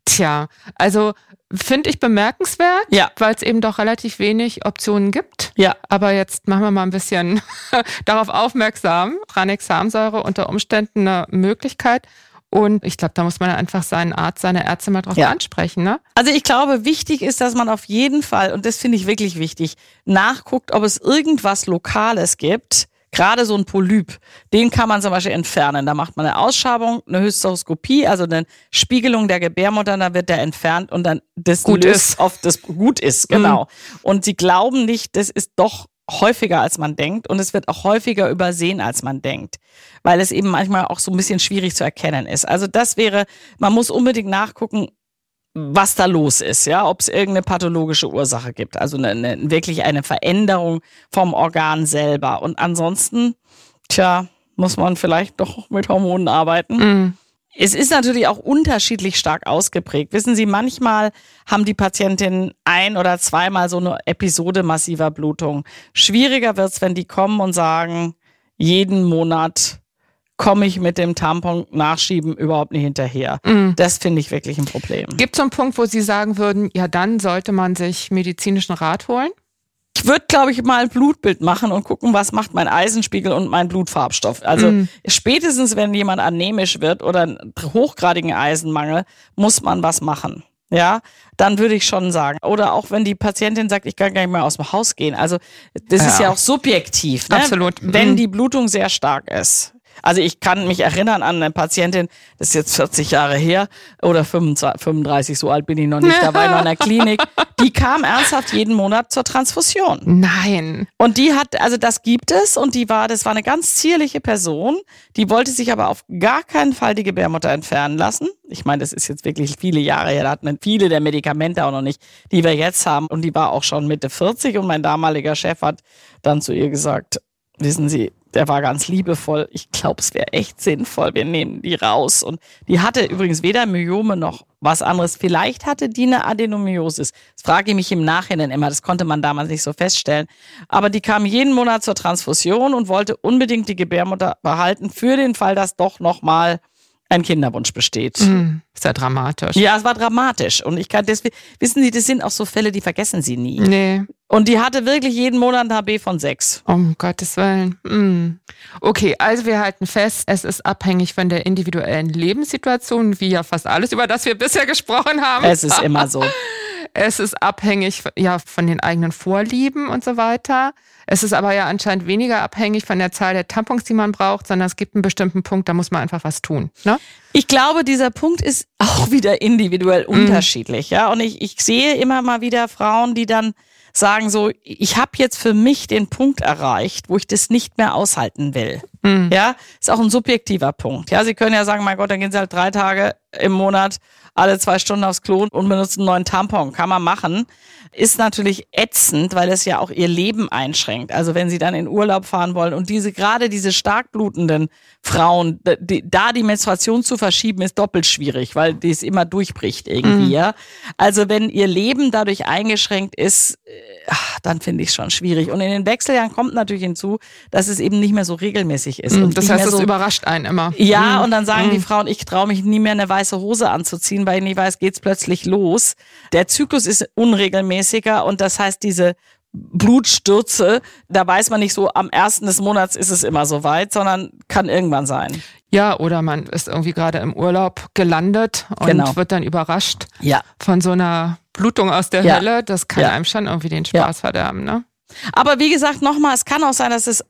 Tja, also finde ich bemerkenswert, Ja. weil es eben doch relativ wenig Optionen gibt. Ja. Aber jetzt machen wir mal ein bisschen [laughs] darauf aufmerksam. Tranexamsäure unter Umständen eine Möglichkeit. Und ich glaube, da muss man einfach seinen Arzt, seine Ärzte mal drauf Ja. ansprechen. Ne? Also ich glaube, wichtig ist, dass man auf jeden Fall, und das finde ich wirklich wichtig, nachguckt, ob es irgendwas Lokales gibt. Gerade so ein Polyp, den kann man zum Beispiel entfernen. Da macht man eine Ausschabung, eine Hysteroskopie, also eine Spiegelung der Gebärmutter, dann wird der entfernt und dann das Gut ist. auf das gut ist, genau. Und sie glauben nicht, das ist doch häufiger als man denkt und es wird auch häufiger übersehen als man denkt, weil es eben manchmal auch so ein bisschen schwierig zu erkennen ist. Also das wäre, man muss unbedingt nachgucken, was da los ist, ja, ob es irgendeine pathologische Ursache gibt, also eine, eine, wirklich eine Veränderung vom Organ selber. Und ansonsten, tja, muss man vielleicht doch mit Hormonen arbeiten. Mm. Es ist natürlich auch unterschiedlich stark ausgeprägt. Wissen Sie, manchmal haben die Patientinnen ein oder zweimal so eine Episode massiver Blutung. Schwieriger wird's, wenn die kommen und sagen, jeden Monat komme ich mit dem Tampon nachschieben überhaupt nicht hinterher. Mm. Das finde ich wirklich ein Problem. Gibt es so einen Punkt, wo Sie sagen würden, ja, dann sollte man sich medizinischen Rat holen? Ich würde, glaube ich, mal ein Blutbild machen und gucken, was macht mein Eisenspiegel und mein Blutfarbstoff. Also Mm. spätestens, wenn jemand anämisch wird oder einen hochgradigen Eisenmangel, muss man was machen. Ja, dann würde ich schon sagen. Oder auch wenn die Patientin sagt, ich kann gar nicht mehr aus dem Haus gehen. Also das ist Ja. ja auch subjektiv. Ne? Absolut. Wenn Mhm. die Blutung sehr stark ist. Also ich kann mich erinnern an eine Patientin, das ist jetzt 40 Jahre her oder 25, 35, so alt bin ich noch nicht, da war ich noch in der [laughs] Klinik. Die kam ernsthaft jeden Monat zur Transfusion. Nein. Und die hat, also das gibt es und die war, das war eine ganz zierliche Person, die wollte sich aber auf gar keinen Fall die Gebärmutter entfernen lassen. Ich meine, das ist jetzt wirklich viele Jahre her, da hatten viele der Medikamente auch noch nicht, die wir jetzt haben und die war auch schon Mitte 40 und mein damaliger Chef hat dann zu ihr gesagt, wissen Sie, der war ganz liebevoll. Ich glaube, es wäre echt sinnvoll. Wir nehmen die raus. Und die hatte übrigens weder Myome noch was anderes. Vielleicht hatte die eine Adenomyosis. Das frage ich mich im Nachhinein immer. Das konnte man damals nicht so feststellen. Aber die kam jeden Monat zur Transfusion und wollte unbedingt die Gebärmutter behalten für den Fall, dass doch nochmal ein Kinderwunsch besteht. Mhm. Ist ja dramatisch. Ja, es war dramatisch. Und ich kann deswegen, wissen Sie, das sind auch so Fälle, die vergessen Sie nie. Nee. Und die hatte wirklich jeden Monat ein HB von sechs. Um Gottes Willen. Mhm. Okay, also wir halten fest, es ist abhängig von der individuellen Lebenssituation, wie ja fast alles, über das wir bisher gesprochen haben. Es ist immer so. [laughs] Es ist abhängig ja, von den eigenen Vorlieben und so weiter. Es ist aber ja anscheinend weniger abhängig von der Zahl der Tampons, die man braucht, sondern es gibt einen bestimmten Punkt, da muss man einfach was tun. Ne? Ich glaube, dieser Punkt ist auch wieder individuell mhm. unterschiedlich. Ja, und ich, ich sehe immer mal wieder Frauen, die dann sagen so, ich habe jetzt für mich den Punkt erreicht, wo ich das nicht mehr aushalten will. Mhm. Ja, ist auch ein subjektiver Punkt. Ja, Sie können ja sagen, mein Gott, dann gehen Sie halt drei Tage im Monat alle zwei Stunden aufs Klo und benutzen einen neuen Tampon. Kann man machen. Ist natürlich ätzend, weil es ja auch ihr Leben einschränkt. Also wenn sie dann in Urlaub fahren wollen und diese, gerade diese stark blutenden Frauen, die, da die Menstruation zu verschieben, ist doppelt schwierig, weil die es immer durchbricht irgendwie, mhm. Also wenn ihr Leben dadurch eingeschränkt ist, äh, ach, dann finde ich es schon schwierig. Und in den Wechseljahren kommt natürlich hinzu, dass es eben nicht mehr so regelmäßig ist. Mhm, und das heißt, es so, überrascht einen immer. Ja, mhm. und dann sagen die mhm. Frauen, ich traue mich nie mehr eine weiße Hose anzuziehen, weil ich nicht weiß, geht's plötzlich los. Der Zyklus ist unregelmäßiger und das heißt, diese Blutstürze, da weiß man nicht so, am ersten des Monats ist es immer so weit, sondern kann irgendwann sein. Ja, oder man ist irgendwie gerade im Urlaub gelandet und genau. wird dann überrascht ja. von so einer Blutung aus der ja. Hölle. Das kann ja. einem schon irgendwie den Spaß verderben, ne? Aber wie gesagt, nochmal, es kann auch sein, dass es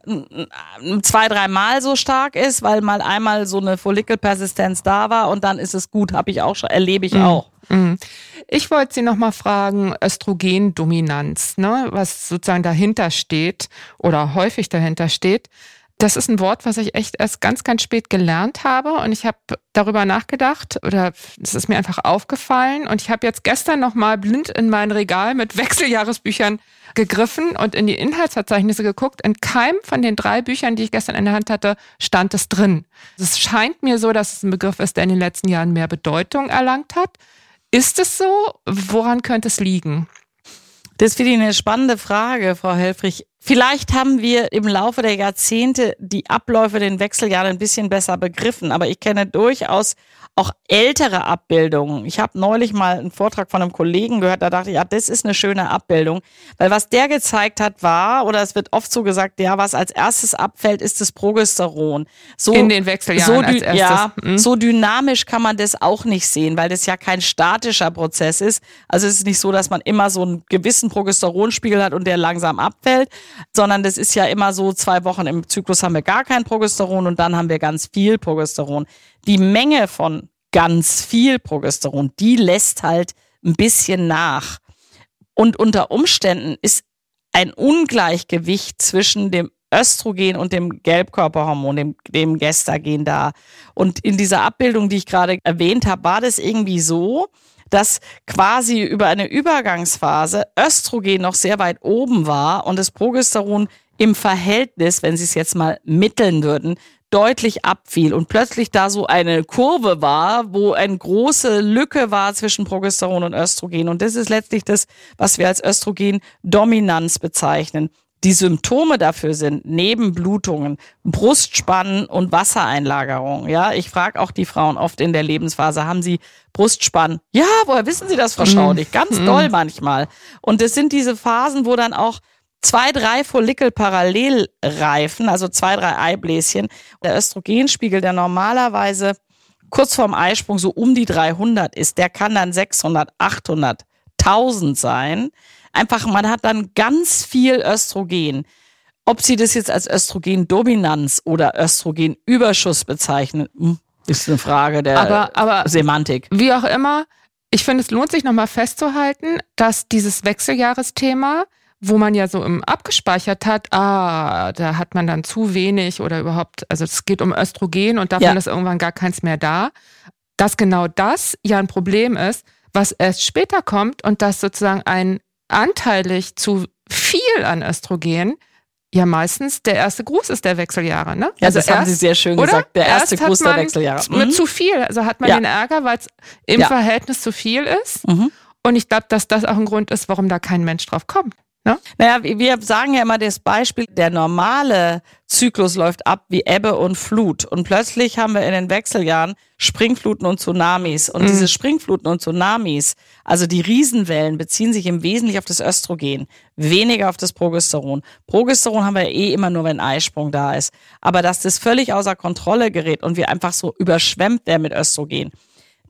zwei, dreimal so stark ist, weil mal einmal so eine Follikelpersistenz da war und dann ist es gut, habe ich auch schon, erlebe ich mhm. auch. Mhm. Ich wollte Sie nochmal fragen, Östrogendominanz, ne, was sozusagen dahinter steht oder häufig dahinter steht. Das ist ein Wort, was ich echt erst ganz, ganz spät gelernt habe und ich habe darüber nachgedacht oder es ist mir einfach aufgefallen und ich habe jetzt gestern nochmal blind in mein Regal mit [laughs] Wechseljahresbüchern gegriffen und in die Inhaltsverzeichnisse geguckt. In keinem von den drei Büchern, die ich gestern in der Hand hatte, stand es drin. Es scheint mir so, dass es ein Begriff ist, der in den letzten Jahren mehr Bedeutung erlangt hat. Ist es so? Woran könnte es liegen? Das finde ich eine spannende Frage, Frau Helfrich. Vielleicht haben wir im Laufe der Jahrzehnte die Abläufe den Wechseljahren ein bisschen besser begriffen, aber ich kenne durchaus auch ältere Abbildungen. Ich habe neulich mal einen Vortrag von einem Kollegen gehört, da dachte ich, ja, das ist eine schöne Abbildung, weil was der gezeigt hat war, oder es wird oft so gesagt, ja, was als erstes abfällt, ist das Progesteron. So, In den Wechseljahren so, als erstes. Ja, mhm. so dynamisch kann man das auch nicht sehen, weil das ja kein statischer Prozess ist. Also es ist nicht so, dass man immer so einen gewissen Progesteronspiegel hat und der langsam abfällt, sondern das ist ja immer so, zwei Wochen im Zyklus haben wir gar kein Progesteron und dann haben wir ganz viel Progesteron die Menge von ganz viel Progesteron, die lässt halt ein bisschen nach. Und unter Umständen ist ein Ungleichgewicht zwischen dem Östrogen und dem Gelbkörperhormon, dem, dem Gestagen da. Und in dieser Abbildung, die ich gerade erwähnt habe, war das irgendwie so, dass quasi über eine Übergangsphase Östrogen noch sehr weit oben war und das Progesteron im Verhältnis, wenn Sie es jetzt mal mitteln würden, deutlich abfiel und plötzlich da so eine Kurve war, wo eine große Lücke war zwischen Progesteron und Östrogen. Und das ist letztlich das, was wir als Östrogendominanz bezeichnen. Die Symptome dafür sind neben Blutungen, Brustspannen und Wassereinlagerung. Ja, ich frage auch die Frauen oft in der Lebensphase, haben sie Brustspannen? Ja, woher wissen Sie das, Frau Schaudig? Ganz mhm. doll manchmal. Und das sind diese Phasen, wo dann auch zwei, drei Follikel parallel reifen, also zwei, drei Eibläschen. Der Östrogenspiegel, der normalerweise kurz vorm Eisprung so um die 300 ist, der kann dann 600, 800, 1000 sein. Einfach, man hat dann ganz viel Östrogen. Ob Sie das jetzt als Östrogendominanz oder Östrogenüberschuss bezeichnen, hm, ist eine Frage der aber, aber Semantik. Wie auch immer, ich finde, es lohnt sich nochmal festzuhalten, dass dieses Wechseljahresthema, wo man ja so im abgespeichert hat, ah, da hat man dann zu wenig oder überhaupt, also es geht um Östrogen und davon Ja. ist irgendwann gar keins mehr da, dass genau das ja ein Problem ist, was erst später kommt und dass sozusagen ein anteilig zu viel an Östrogen ja meistens der erste Gruß ist der Wechseljahre, ne? Ja, das haben Sie sehr schön oder? gesagt. Der erste Erst Gruß der Wechseljahre. Mit Mhm. zu viel. Also hat man Ja. den Ärger, weil es im Ja. Verhältnis zu viel ist. Mhm. Und ich glaube, dass das auch ein Grund ist, warum da kein Mensch drauf kommt. Naja, wir sagen ja immer das Beispiel, der normale Zyklus läuft ab wie Ebbe und Flut. Und plötzlich haben wir in den Wechseljahren Springfluten und Tsunamis. Und Mhm. diese Springfluten und Tsunamis, also die Riesenwellen, beziehen sich im Wesentlichen auf das Östrogen, weniger auf das Progesteron. Progesteron haben wir ja eh immer nur, wenn Eisprung da ist. Aber dass das völlig außer Kontrolle gerät und wir einfach so überschwemmt werden mit Östrogen,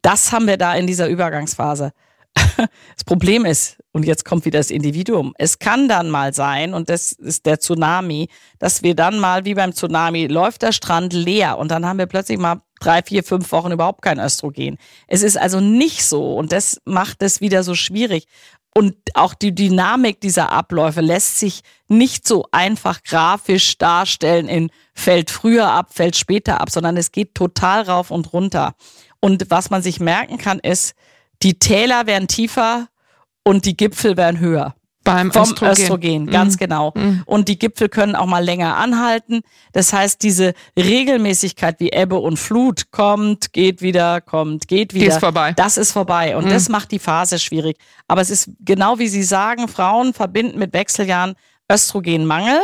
das haben wir da in dieser Übergangsphase. [laughs] Das Problem ist, und jetzt kommt wieder das Individuum, es kann dann mal sein, und das ist der Tsunami, dass wir dann mal, wie beim Tsunami, läuft der Strand leer und dann haben wir plötzlich mal drei, vier, fünf Wochen überhaupt kein Östrogen. Es ist also nicht so und das macht es wieder so schwierig. Und auch die Dynamik dieser Abläufe lässt sich nicht so einfach grafisch darstellen in fällt früher ab, fällt später ab, sondern es geht total rauf und runter. Und was man sich merken kann, ist, die Täler werden tiefer und die Gipfel werden höher. Beim Vom Östrogen. Östrogen, ganz Mhm. genau. Mhm. Und die Gipfel können auch mal länger anhalten. Das heißt, diese Regelmäßigkeit wie Ebbe und Flut kommt, geht wieder, kommt, geht Die wieder. ist vorbei. Das ist vorbei und Mhm. das macht die Phase schwierig. Aber es ist genau wie Sie sagen, Frauen verbinden mit Wechseljahren Östrogenmangel.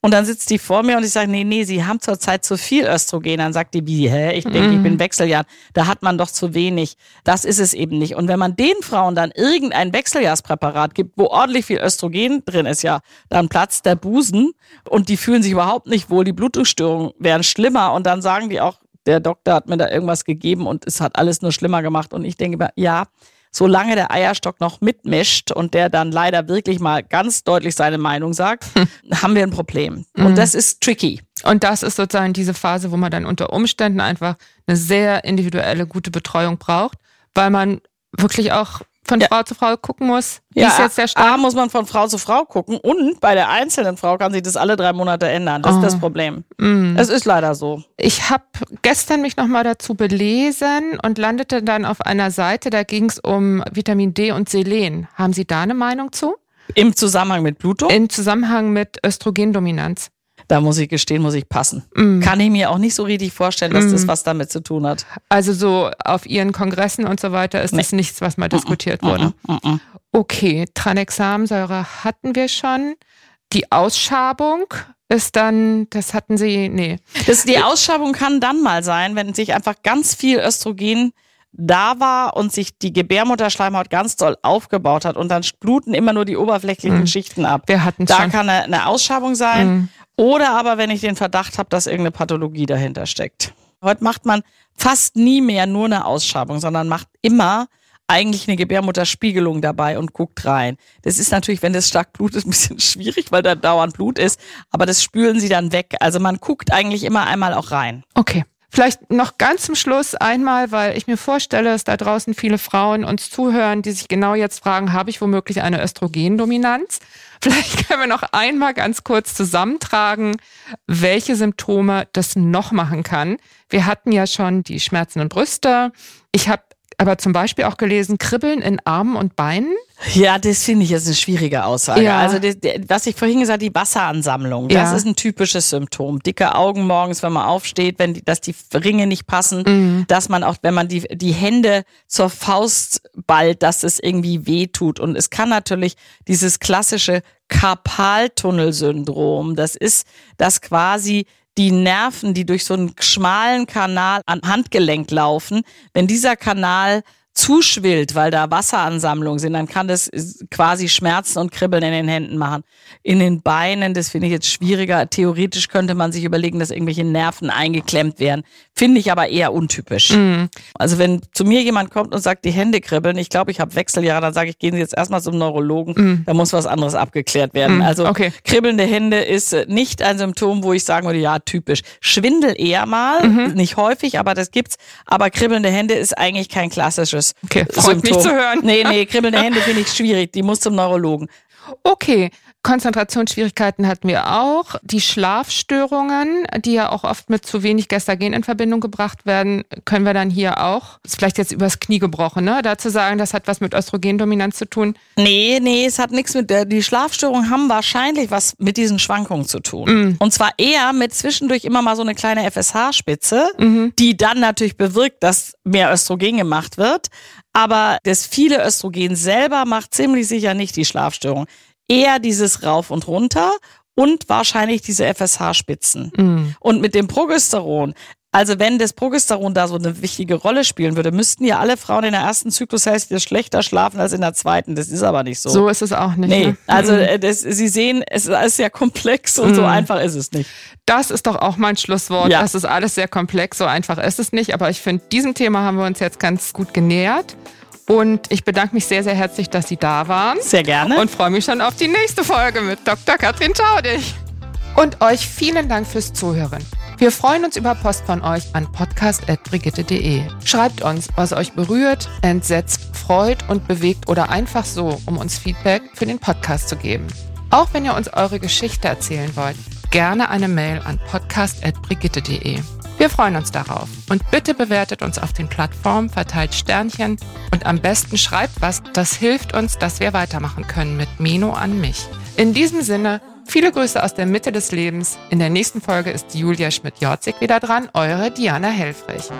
Und dann sitzt die vor mir und ich sage, nee, nee, Sie haben zurzeit zu viel Östrogen. Dann sagt die, wie, hä? Ich denke, ich Mhm. bin Wechseljahr. Da hat man doch zu wenig. Das ist es eben nicht. Und wenn man den Frauen dann irgendein Wechseljahrspräparat gibt, wo ordentlich viel Östrogen drin ist, ja, dann platzt der Busen und die fühlen sich überhaupt nicht wohl. Die Blutungsstörungen werden schlimmer und dann sagen die auch, der Doktor hat mir da irgendwas gegeben und es hat alles nur schlimmer gemacht. Und ich denke ja, solange der Eierstock noch mitmischt und der dann leider wirklich mal ganz deutlich seine Meinung sagt, haben wir ein Problem. Mhm. Und das ist tricky. Und das ist sozusagen diese Phase, wo man dann unter Umständen einfach eine sehr individuelle, gute Betreuung braucht, weil man wirklich auch von Ja. Frau zu Frau gucken muss, wie Ja, ist jetzt der A, Stand. muss man von Frau zu Frau gucken und bei der einzelnen Frau kann sich das alle drei Monate ändern. Das ist Oh. das Problem. Mm. Es ist leider so. Ich habe gestern mich nochmal dazu belesen und landete dann auf einer Seite, da ging es um Vitamin D und Selen. Haben Sie da eine Meinung zu? Im Zusammenhang mit Blutung, Im Zusammenhang mit Östrogendominanz. Da muss ich gestehen, muss ich passen. Mm. Kann ich mir auch nicht so richtig vorstellen, dass das Mhm. was damit zu tun hat. Also so auf Ihren Kongressen und so weiter ist Nee. das nichts, was mal diskutiert wurde. Mm, mm, mm. Okay, Tranexamsäure hatten wir schon. Die Ausschabung ist dann, das hatten Sie, nee. Das, die Ausschabung kann dann mal sein, wenn sich einfach ganz viel Östrogen da war und sich die Gebärmutterschleimhaut ganz doll aufgebaut hat und dann bluten immer nur die oberflächlichen Mhm. Schichten ab. Wir hatten Da schon. kann eine, eine Ausschabung sein. Mhm. Oder aber, wenn ich den Verdacht habe, dass irgendeine Pathologie dahinter steckt. Heute macht man fast nie mehr nur eine Ausschabung, sondern macht immer eigentlich eine Gebärmutterspiegelung dabei und guckt rein. Das ist natürlich, wenn das stark blutet, [laughs] ein bisschen schwierig, weil da dauernd Blut ist, aber das spülen sie dann weg. Also man guckt eigentlich immer einmal auch rein. Okay. Vielleicht noch ganz zum Schluss einmal, weil ich mir vorstelle, dass da draußen viele Frauen uns zuhören, die sich genau jetzt fragen, habe ich womöglich eine Östrogendominanz? [laughs] Vielleicht können wir noch einmal ganz kurz zusammentragen, welche Symptome das noch machen kann. Wir hatten ja schon die schmerzenden Brüste. Ich habe aber zum Beispiel auch gelesen, Kribbeln in Armen und Beinen. Ja, das finde ich jetzt eine schwierige Aussage. Ja. Also das, was ich vorhin gesagt habe, die Wasseransammlung, das Ja. ist ein typisches Symptom. Dicke Augen morgens, wenn man aufsteht, wenn die, dass die Ringe nicht passen, Mhm. dass man auch, wenn man die, die Hände zur Faust ballt, dass es irgendwie weh tut. Und es kann natürlich dieses klassische Karpaltunnelsyndrom, das ist, dass quasi die Nerven, die durch so einen schmalen Kanal am Handgelenk laufen, wenn dieser Kanal zuschwillt, weil da Wasseransammlungen sind, dann kann das quasi Schmerzen und Kribbeln in den Händen machen. In den Beinen, das finde ich jetzt schwieriger. Theoretisch könnte man sich überlegen, dass irgendwelche Nerven eingeklemmt werden. Finde ich aber eher untypisch. Mhm. Also wenn zu mir jemand kommt und sagt, die Hände kribbeln, ich glaube, ich habe Wechseljahre, dann sage ich, gehen Sie jetzt erstmal zum Neurologen, mhm. da muss was anderes abgeklärt werden. Mhm. Also okay. kribbelnde Hände ist nicht ein Symptom, wo ich sagen würde, ja, typisch. Schwindel eher mal, mhm. nicht häufig, aber das gibt's. Aber kribbelnde Hände ist eigentlich kein klassisches okay, freut Symptom. mich zu hören. Nee, nee, kribbelnde Hände finde ich schwierig. Die muss zum Neurologen. Okay, Konzentrationsschwierigkeiten hatten wir auch. Die Schlafstörungen, die ja auch oft mit zu wenig Gestagen in Verbindung gebracht werden, können wir dann hier auch, ist vielleicht jetzt übers Knie gebrochen, ne? Dazu sagen, das hat was mit Östrogendominanz zu tun. Nee, nee, es hat nichts mit der, die Schlafstörungen haben wahrscheinlich was mit diesen Schwankungen zu tun. Mm. Und zwar eher mit zwischendurch immer mal so eine kleine FSH-Spitze, mhm. die dann natürlich bewirkt, dass mehr Östrogen gemacht wird. Aber das viele Östrogen selber macht ziemlich sicher nicht die Schlafstörung eher dieses Rauf und Runter und wahrscheinlich diese FSH-Spitzen. Mm. Und mit dem Progesteron, also wenn das Progesteron da so eine wichtige Rolle spielen würde, müssten ja alle Frauen in der ersten Zyklushälfte schlechter schlafen als in der zweiten. Das ist aber nicht so. So ist es auch nicht. Nee, ne? also mm. das, Sie sehen, es ist ja komplex und mm. so einfach ist es nicht. Das ist doch auch mein Schlusswort. Ja. Das ist alles sehr komplex, so einfach ist es nicht. Aber ich finde, diesem Thema haben wir uns jetzt ganz gut genähert. Und ich bedanke mich sehr, sehr herzlich, dass Sie da waren. Sehr gerne. Und freue mich schon auf die nächste Folge mit Dr. Katrin Schaudig. Und euch vielen Dank fürs Zuhören. Wir freuen uns über Post von euch an podcast.brigitte.de. Schreibt uns, was euch berührt, entsetzt, freut und bewegt oder einfach so, um uns Feedback für den Podcast zu geben. Auch wenn ihr uns eure Geschichte erzählen wollt, gerne eine Mail an podcast.brigitte.de. Wir freuen uns darauf. Und bitte bewertet uns auf den Plattformen, verteilt Sternchen und am besten schreibt was. Das hilft uns, dass wir weitermachen können mit Meno an mich. In diesem Sinne, viele Grüße aus der Mitte des Lebens. In der nächsten Folge ist Julia Schmidt-Jorzig wieder dran, eure Diana Helfrich.